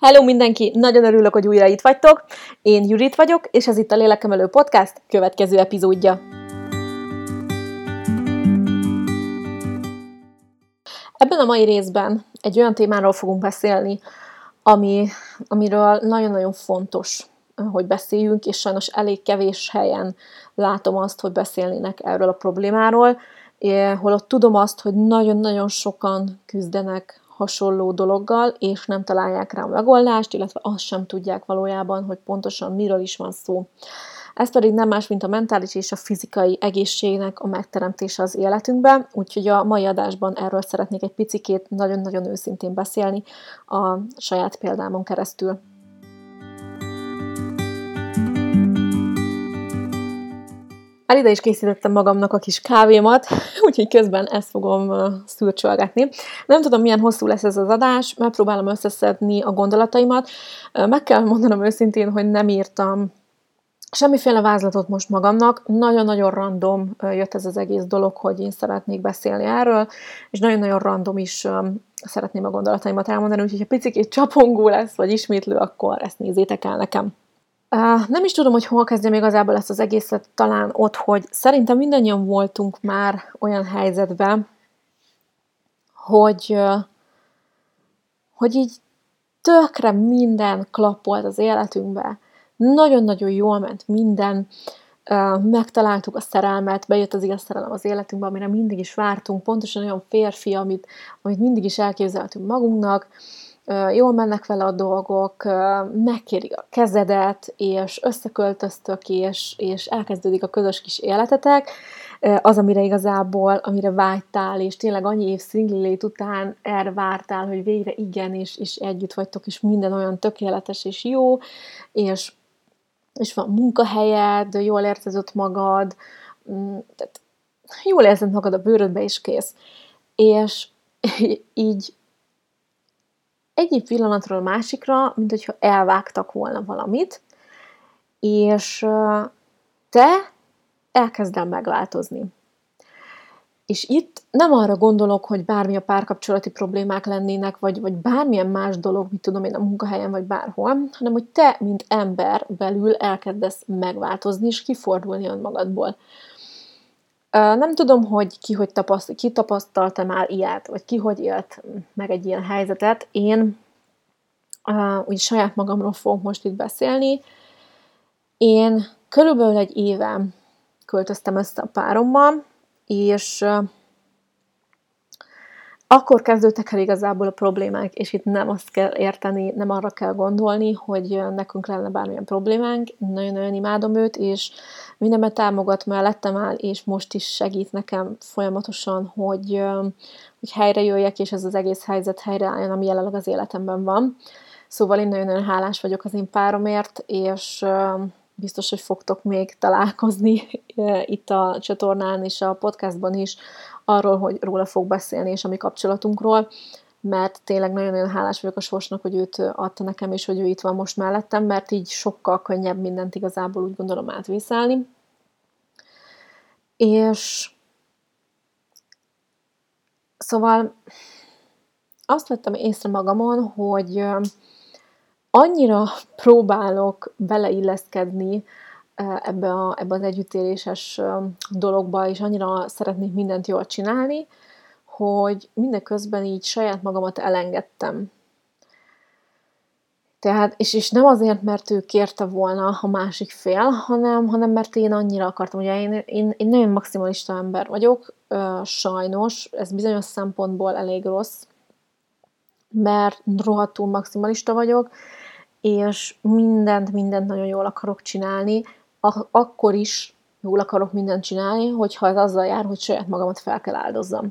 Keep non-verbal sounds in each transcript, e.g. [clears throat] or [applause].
Hello mindenki! Nagyon örülök, hogy újra itt vagytok. Én Judit vagyok, és ez itt a Lélekemelő Podcast következő epizódja. Ebben a mai részben egy olyan témáról fogunk beszélni, ami, amiről nagyon-nagyon fontos, hogy beszéljünk, és sajnos elég kevés helyen látom azt, hogy beszélnének erről a problémáról, holott tudom azt, hogy nagyon-nagyon sokan küzdenek hasonló dologgal, és nem találják rá a megoldást, illetve azt sem tudják valójában, hogy pontosan miről is van szó. Ez pedig nem más, mint a mentális és a fizikai egészségnek a megteremtése az életünkben, úgyhogy a mai adásban erről szeretnék egy picikét nagyon-nagyon őszintén beszélni a saját példámon keresztül. El ide is készítettem magamnak a kis kávémat, [laughs] úgyhogy közben ezt fogom szürcsölgetni. Nem tudom, milyen hosszú lesz ez az adás, megpróbálom összeszedni a gondolataimat. Meg kell mondanom őszintén, hogy nem írtam semmiféle vázlatot most magamnak. Nagyon-nagyon random jött ez az egész dolog, hogy én szeretnék beszélni erről, és nagyon-nagyon random is szeretném a gondolataimat elmondani, úgyhogy ha picit csapongó lesz, vagy ismétlő, akkor ezt nézzétek el nekem. Nem is tudom, hogy hol kezdjem igazából ezt az egészet, talán ott, hogy szerintem mindannyian voltunk már olyan helyzetben, hogy, hogy így tökre minden klappolt az életünkbe. Nagyon-nagyon jól ment minden, megtaláltuk a szerelmet, bejött az igaz szerelem az életünkbe, amire mindig is vártunk, pontosan olyan férfi, amit, amit mindig is elképzeltünk magunknak, jól mennek vele a dolgok, megkérik a kezedet, és összeköltöztök, és, és elkezdődik a közös kis életetek, az, amire igazából, amire vágytál, és tényleg annyi év szingli után erre vártál, hogy végre igen, és, és együtt vagytok, és minden olyan tökéletes és jó, és, és van munkahelyed, jól érzed magad, mm, tehát jól érzed magad a bőrödbe, és kész. És [laughs] így egyik pillanatról a másikra, mint hogyha elvágtak volna valamit, és te elkezdem megváltozni. És itt nem arra gondolok, hogy bármi a párkapcsolati problémák lennének, vagy, vagy bármilyen más dolog, mit tudom én a munkahelyen, vagy bárhol, hanem hogy te, mint ember belül elkezdesz megváltozni, és kifordulni önmagadból. Nem tudom, hogy ki, hogy tapaszt, ki tapasztalta már ilyet, vagy ki hogy élt meg egy ilyen helyzetet. Én úgy saját magamról fogok most itt beszélni. Én körülbelül egy éve költöztem össze a párommal, és akkor kezdődtek el igazából a problémák, és itt nem azt kell érteni, nem arra kell gondolni, hogy nekünk lenne bármilyen problémánk. Nagyon-nagyon imádom őt, és mindenben támogat mellettem áll, és most is segít nekem folyamatosan, hogy, hogy helyre jöjjek, és ez az egész helyzet helyreálljon, ami jelenleg az életemben van. Szóval én nagyon-nagyon hálás vagyok az én páromért, és biztos, hogy fogtok még találkozni itt a csatornán és a podcastban is arról, hogy róla fog beszélni, és a mi kapcsolatunkról, mert tényleg nagyon-nagyon hálás vagyok a sorsnak, hogy őt adta nekem, és hogy ő itt van most mellettem, mert így sokkal könnyebb mindent igazából úgy gondolom átvészelni. És szóval azt vettem észre magamon, hogy annyira próbálok beleilleszkedni ebbe, a, ebbe az együttéléses dologba, és annyira szeretnék mindent jól csinálni, hogy mindeközben így saját magamat elengedtem. Tehát, és, és nem azért, mert ő kérte volna a másik fél, hanem, hanem mert én annyira akartam. Ugye én, én, én nagyon maximalista ember vagyok, sajnos, ez bizonyos szempontból elég rossz, mert rohadtul maximalista vagyok, és mindent, mindent nagyon jól akarok csinálni, akkor is jól akarok mindent csinálni, hogyha ez azzal jár, hogy saját magamat fel kell áldozzam.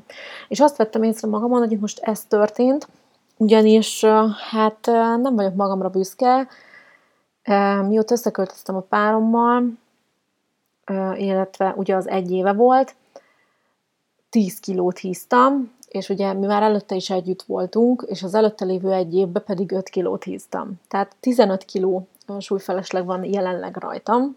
És azt vettem észre magamon, hogy itt most ez történt, ugyanis hát nem vagyok magamra büszke, mióta összeköltöztem a párommal, illetve ugye az egy éve volt, 10 kilót híztam, és ugye mi már előtte is együtt voltunk, és az előtte lévő egy évben pedig 5 kilót híztam. Tehát 15 kiló súlyfelesleg van jelenleg rajtam.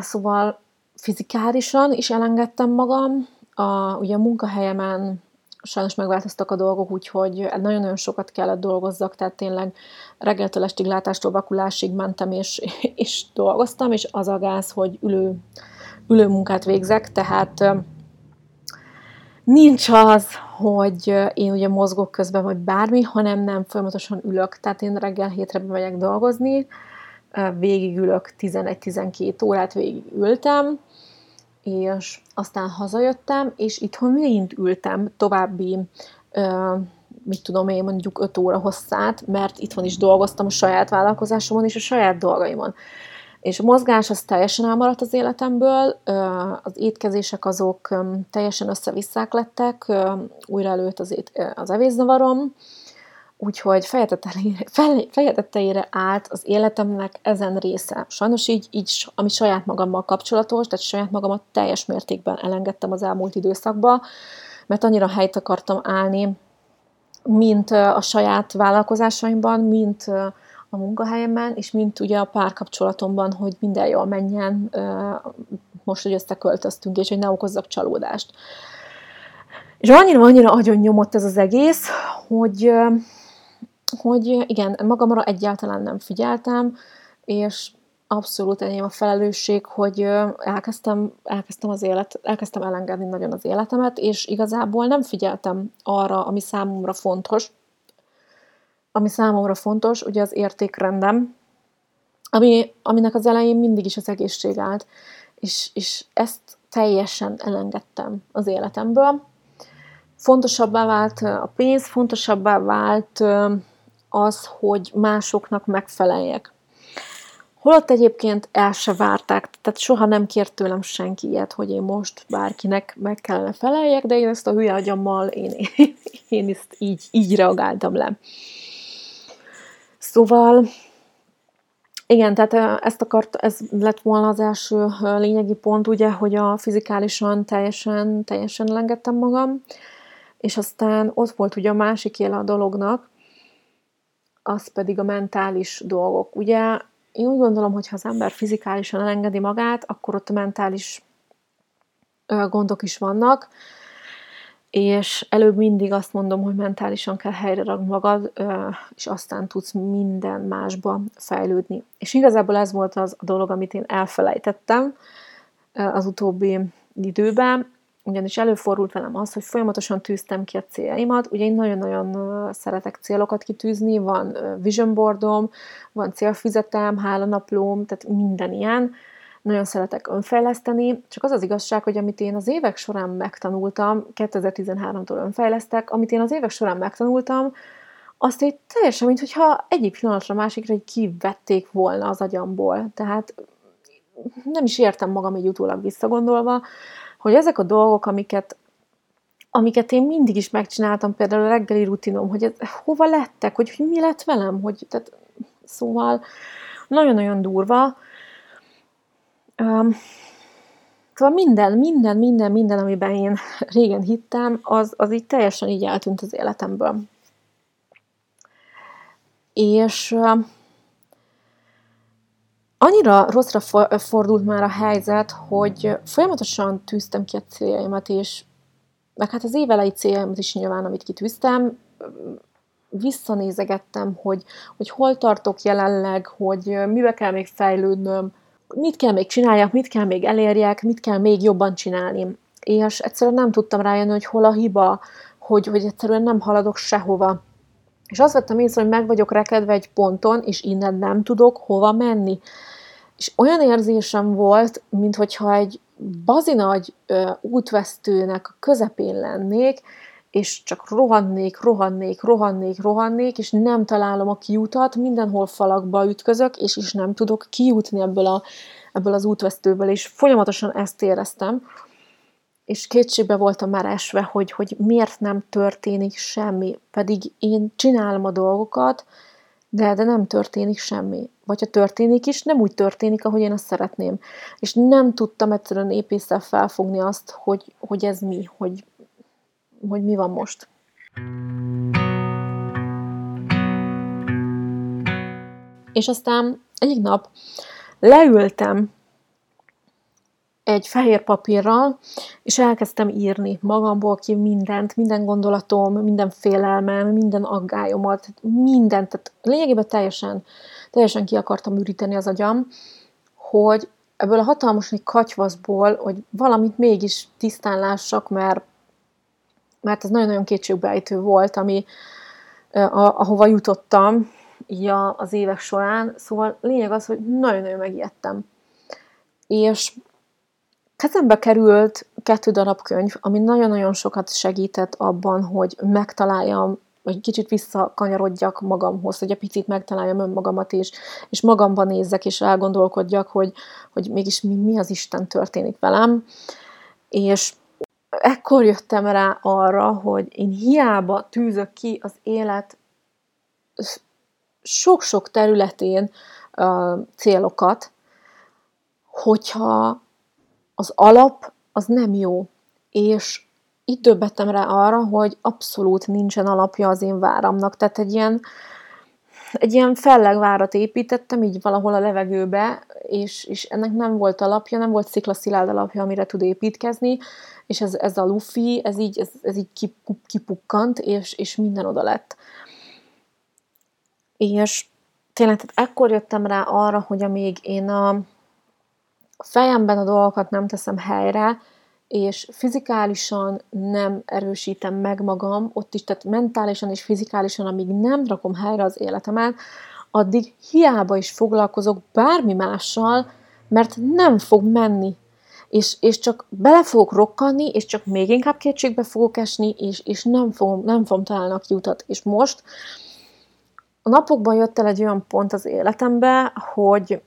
Szóval fizikálisan is elengedtem magam, a, ugye a munkahelyemen sajnos megváltoztak a dolgok, úgyhogy nagyon-nagyon sokat kellett dolgozzak, tehát tényleg reggeltől estig látástól vakulásig mentem és, és dolgoztam, és az a gáz, hogy ülő, ülő munkát végzek, tehát nincs az, hogy én ugye mozgok közben, vagy bármi, hanem nem folyamatosan ülök. Tehát én reggel hétre megyek dolgozni, végigülök 11-12 órát végig ültem, és aztán hazajöttem, és itthon megint ültem további, mit tudom én, mondjuk 5 óra hosszát, mert itthon is dolgoztam a saját vállalkozásomon és a saját dolgaimon. És a mozgás az teljesen elmaradt az életemből, az étkezések azok teljesen összevisszák lettek, újra előtt az, ét, az evészavarom, úgyhogy fejetetteire állt az életemnek ezen része. Sajnos így, így, ami saját magammal kapcsolatos, tehát saját magamat teljes mértékben elengedtem az elmúlt időszakba, mert annyira helyt akartam állni, mint a saját vállalkozásaimban, mint a munkahelyemben, és mint ugye a párkapcsolatomban, hogy minden jól menjen, most, hogy összeköltöztünk, és hogy ne okozzak csalódást. És annyira, annyira agyon nyomott ez az egész, hogy, hogy igen, magamra egyáltalán nem figyeltem, és abszolút enyém a felelősség, hogy elkezdtem, elkezdtem az élet, elkezdtem elengedni nagyon az életemet, és igazából nem figyeltem arra, ami számomra fontos, ami számomra fontos, ugye az értékrendem, ami, aminek az elején mindig is az egészség állt, és, és ezt teljesen elengedtem az életemből. Fontosabbá vált a pénz, fontosabbá vált az, hogy másoknak megfeleljek. Holott egyébként el se várták, tehát soha nem kért tőlem senki ilyet, hogy én most bárkinek meg kellene feleljek, de én ezt a hülye agyammal, én, [laughs] én ezt így, így reagáltam le. Szóval igen, tehát ezt akart, ez lett volna az első lényegi pont, ugye, hogy a fizikálisan teljesen, teljesen elengedtem magam, és aztán ott volt ugye a másik éle a dolognak, az pedig a mentális dolgok. Ugye én úgy gondolom, hogy ha az ember fizikálisan elengedi magát, akkor ott a mentális gondok is vannak, és előbb mindig azt mondom, hogy mentálisan kell helyre rakni magad, és aztán tudsz minden másba fejlődni. És igazából ez volt az a dolog, amit én elfelejtettem az utóbbi időben, ugyanis előfordult velem az, hogy folyamatosan tűztem ki a céljaimat. Ugye én nagyon-nagyon szeretek célokat kitűzni, van vision boardom, van célfüzetem, hálanaplóm, tehát minden ilyen, nagyon szeretek önfejleszteni, csak az az igazság, hogy amit én az évek során megtanultam, 2013-tól önfejlesztek, amit én az évek során megtanultam, azt egy teljesen, mintha egyik pillanatra másikra egy kivették volna az agyamból. Tehát nem is értem magam egy utólag visszagondolva, hogy ezek a dolgok, amiket amiket én mindig is megcsináltam, például a reggeli rutinom, hogy ez, hova lettek, hogy, hogy mi lett velem, hogy tehát, szóval nagyon-nagyon durva, Um, szóval minden, minden, minden, minden, amiben én régen hittem, az, az így teljesen így eltűnt az életemből. És uh, annyira rosszra for, fordult már a helyzet, hogy folyamatosan tűztem ki a céljaimat, és meg hát az évelei céljaimat is nyilván, amit kitűztem, visszanézegettem, hogy, hogy hol tartok jelenleg, hogy mivel kell még fejlődnöm, mit kell még csináljak, mit kell még elérjek, mit kell még jobban csinálni. És egyszerűen nem tudtam rájönni, hogy hol a hiba, hogy, hogy egyszerűen nem haladok sehova. És azt vettem észre, hogy meg vagyok rekedve egy ponton, és innen nem tudok hova menni. És olyan érzésem volt, mintha egy bazinagy útvesztőnek a közepén lennék, és csak rohannék, rohannék, rohannék, rohannék, és nem találom a kiutat, mindenhol falakba ütközök, és is nem tudok kijutni ebből, a, ebből az útvesztőből, és folyamatosan ezt éreztem, és kétségbe voltam már esve, hogy, hogy miért nem történik semmi, pedig én csinálom a dolgokat, de, de nem történik semmi. Vagy ha történik is, nem úgy történik, ahogy én azt szeretném. És nem tudtam egyszerűen épésszel felfogni azt, hogy, hogy ez mi, hogy, hogy mi van most. És aztán egyik nap leültem egy fehér papírral, és elkezdtem írni magamból ki mindent, minden gondolatom, minden félelmem, minden aggályomat, mindent, tehát lényegében teljesen, teljesen ki akartam üríteni az agyam, hogy ebből a hatalmas egy katyvaszból, hogy valamit mégis tisztán lássak, mert, mert ez nagyon-nagyon kétségbejtő volt, ami, ahova jutottam így az évek során. Szóval lényeg az, hogy nagyon-nagyon megijedtem. És kezembe került kettő darab könyv, ami nagyon-nagyon sokat segített abban, hogy megtaláljam, vagy kicsit visszakanyarodjak magamhoz, hogy egy picit megtaláljam önmagamat is, és magamban nézzek, és elgondolkodjak, hogy, hogy mégis mi, mi az Isten történik velem. És ekkor jöttem rá arra, hogy én hiába tűzök ki az élet sok-sok területén uh, célokat, hogyha az alap az nem jó. És itt döbbettem rá arra, hogy abszolút nincsen alapja az én váramnak. Tehát egy ilyen, egy ilyen fellegvárat építettem így valahol a levegőbe, és, és ennek nem volt alapja, nem volt sziklaszilárd alapja, amire tud építkezni, és ez, ez a lufi, ez így, ez, ez így kipukkant, és, és minden oda lett. És tényleg, tehát ekkor jöttem rá arra, hogy amíg én a fejemben a dolgokat nem teszem helyre, és fizikálisan nem erősítem meg magam, ott is, tehát mentálisan és fizikálisan, amíg nem rakom helyre az életemet, addig hiába is foglalkozok bármi mással, mert nem fog menni. És, és csak bele fogok rokkanni, és csak még inkább kétségbe fogok esni, és, és nem, fogom, nem fogom találni a kiutat. És most a napokban jött el egy olyan pont az életembe, hogy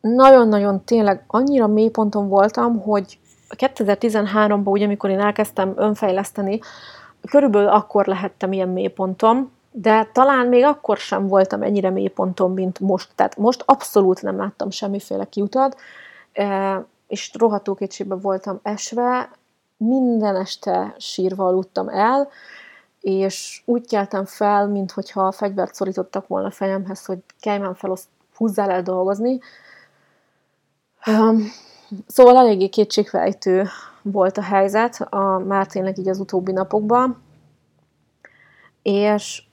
nagyon-nagyon tényleg annyira mély ponton voltam, hogy 2013-ban, ugye, amikor én elkezdtem önfejleszteni, körülbelül akkor lehettem ilyen mélypontom, de talán még akkor sem voltam ennyire mélypontom, mint most. Tehát most abszolút nem láttam semmiféle kiutat, e, és rohadtó kétségbe voltam esve, minden este sírva aludtam el, és úgy keltem fel, mintha a fegyvert szorítottak volna a fejemhez, hogy kelj már fel, húzzál el dolgozni. Szóval eléggé kétségfejtő volt a helyzet, a, már tényleg így az utóbbi napokban, és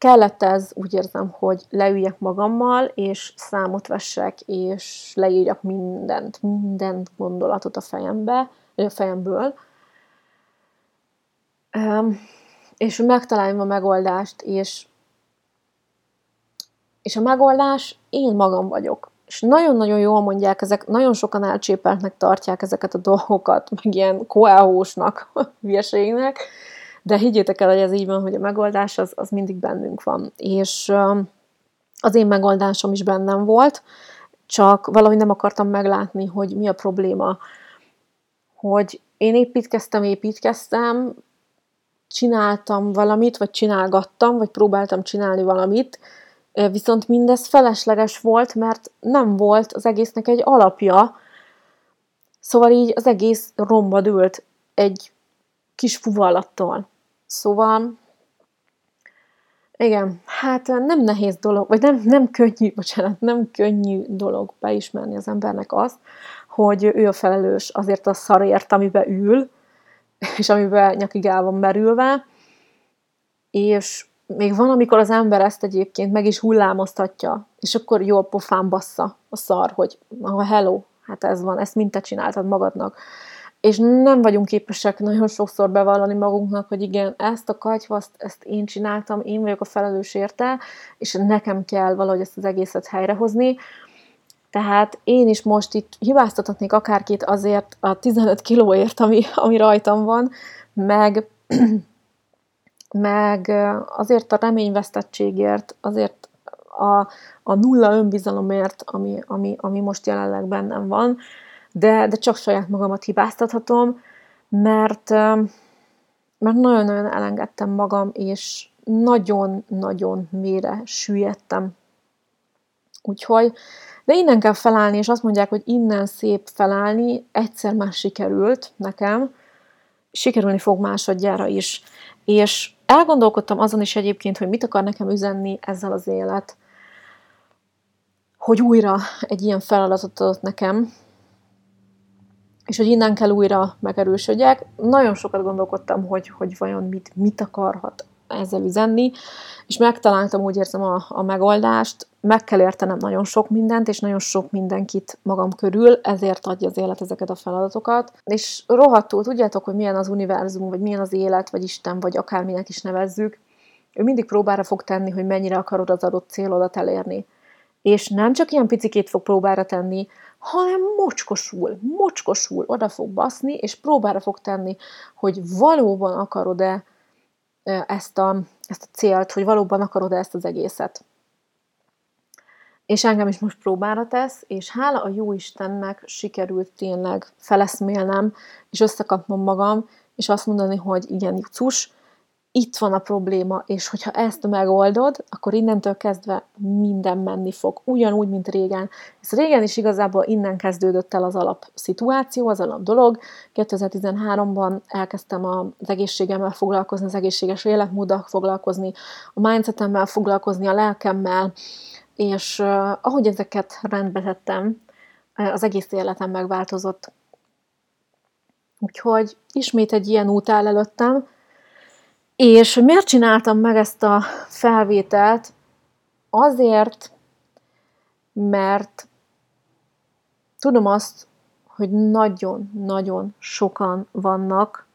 kellett ez, úgy érzem, hogy leüljek magammal, és számot vessek, és leírjak mindent, minden gondolatot a fejembe, a fejemből, és megtaláljam a megoldást, és, és a megoldás én magam vagyok. És nagyon-nagyon jól mondják, ezek nagyon sokan elcsépeltnek tartják ezeket a dolgokat, meg ilyen koelhósnak, [laughs] hülyeségnek, de higgyétek el, hogy ez így van, hogy a megoldás az, az mindig bennünk van. És az én megoldásom is bennem volt, csak valahogy nem akartam meglátni, hogy mi a probléma. Hogy én építkeztem, építkeztem, csináltam valamit, vagy csinálgattam, vagy próbáltam csinálni valamit, Viszont mindez felesleges volt, mert nem volt az egésznek egy alapja, szóval így az egész romba dőlt egy kis fuvallattal. Szóval, igen, hát nem nehéz dolog, vagy nem, nem könnyű, [laughs] bocsánat, nem könnyű dolog beismerni az embernek azt, hogy ő a felelős azért a szarért, amiben ül, és amiben nyakig el van merülve, és még van, amikor az ember ezt egyébként meg is hullámoztatja, és akkor jól pofán bassza a szar, hogy ha hello, hát ez van, ezt mind te csináltad magadnak. És nem vagyunk képesek nagyon sokszor bevallani magunknak, hogy igen, ezt a katyvaszt, ezt én csináltam, én vagyok a felelős érte, és nekem kell valahogy ezt az egészet helyrehozni. Tehát én is most itt hibáztathatnék akárkit azért a 15 kilóért, ami, ami rajtam van, meg [clears throat] meg azért a reményvesztettségért, azért a, a nulla önbizalomért, ami, ami, ami most jelenleg bennem van, de, de csak saját magamat hibáztathatom, mert, mert nagyon-nagyon elengedtem magam, és nagyon-nagyon mélyre süllyedtem. Úgyhogy, de innen kell felállni, és azt mondják, hogy innen szép felállni, egyszer már sikerült nekem, sikerülni fog másodjára is. És elgondolkodtam azon is egyébként, hogy mit akar nekem üzenni ezzel az élet, hogy újra egy ilyen feladatot adott nekem, és hogy innen kell újra megerősödjek. Nagyon sokat gondolkodtam, hogy, hogy vajon mit, mit akarhat ezzel üzenni, és megtaláltam, úgy érzem, a, a megoldást. Meg kell értenem nagyon sok mindent, és nagyon sok mindenkit magam körül, ezért adja az élet ezeket a feladatokat. És rohadtul, tudjátok, hogy milyen az univerzum, vagy milyen az élet, vagy Isten, vagy akárminek is nevezzük, ő mindig próbára fog tenni, hogy mennyire akarod az adott célodat elérni. És nem csak ilyen picikét fog próbára tenni, hanem mocskosul, mocskosul oda fog baszni, és próbára fog tenni, hogy valóban akarod-e ezt a, ezt a célt, hogy valóban akarod ezt az egészet. És engem is most próbára tesz, és hála a jó Istennek sikerült tényleg feleszmélnem, és összekapnom magam, és azt mondani, hogy igen, Jucus, itt van a probléma, és hogyha ezt megoldod, akkor innentől kezdve minden menni fog. Ugyanúgy, mint régen. Ez régen is igazából innen kezdődött el az alapszituáció, az alap dolog. 2013-ban elkezdtem az egészségemmel foglalkozni, az egészséges életmóddal foglalkozni, a mindsetemmel foglalkozni, a lelkemmel, és ahogy ezeket rendbe tettem, az egész életem megváltozott. Úgyhogy ismét egy ilyen út áll előttem, és miért csináltam meg ezt a felvételt? Azért, mert tudom azt, hogy nagyon-nagyon sokan vannak,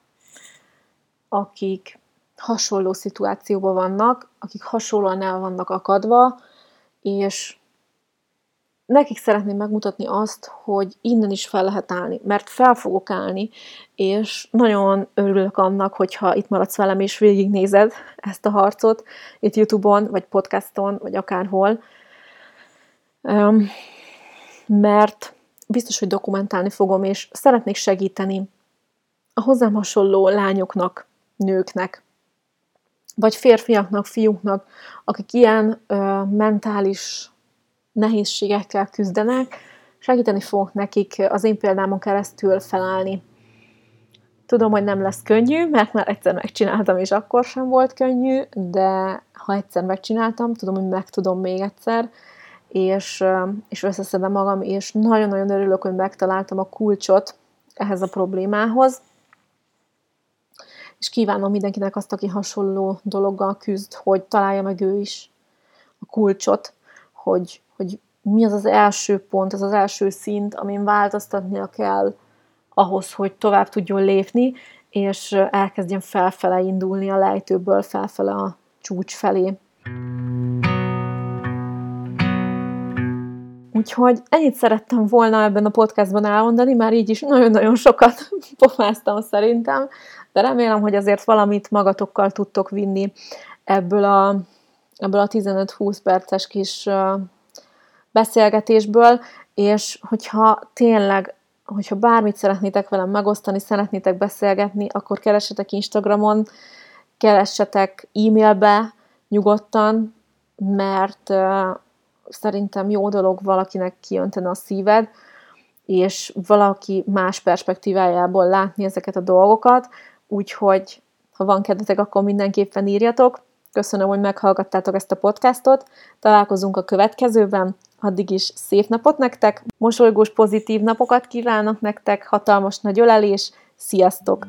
akik hasonló szituációban vannak, akik hasonlóan el vannak akadva, és nekik szeretném megmutatni azt, hogy innen is fel lehet állni, mert fel fogok állni, és nagyon örülök annak, hogyha itt maradsz velem és végignézed ezt a harcot, itt Youtube-on, vagy podcaston, vagy akárhol, mert biztos, hogy dokumentálni fogom, és szeretnék segíteni a hozzám hasonló lányoknak, nőknek, vagy férfiaknak, fiúknak, akik ilyen ö, mentális nehézségekkel küzdenek, segíteni fogok nekik az én példámon keresztül felállni. Tudom, hogy nem lesz könnyű, mert már egyszer megcsináltam, és akkor sem volt könnyű, de ha egyszer megcsináltam, tudom, hogy meg tudom még egyszer, és, és összeszedem magam, és nagyon-nagyon örülök, hogy megtaláltam a kulcsot ehhez a problémához, és kívánom mindenkinek azt, aki hasonló dologgal küzd, hogy találja meg ő is a kulcsot, hogy, hogy mi az az első pont, az az első szint, amin változtatnia kell ahhoz, hogy tovább tudjon lépni, és elkezdjen felfele indulni a lejtőből, felfele a csúcs felé. Úgyhogy ennyit szerettem volna ebben a podcastban elmondani, már így is nagyon-nagyon sokat [laughs] pofáztam szerintem, de remélem, hogy azért valamit magatokkal tudtok vinni ebből a, ebből a 15-20 perces kis beszélgetésből, és hogyha tényleg, hogyha bármit szeretnétek velem megosztani, szeretnétek beszélgetni, akkor keressetek Instagramon, keressetek e-mailbe nyugodtan, mert uh, szerintem jó dolog valakinek kiönteni a szíved, és valaki más perspektívájából látni ezeket a dolgokat, úgyhogy ha van kedvetek, akkor mindenképpen írjatok. Köszönöm, hogy meghallgattátok ezt a podcastot. Találkozunk a következőben. Addig is szép napot nektek, mosolygós pozitív napokat kívánok nektek, hatalmas nagy ölelés, sziasztok!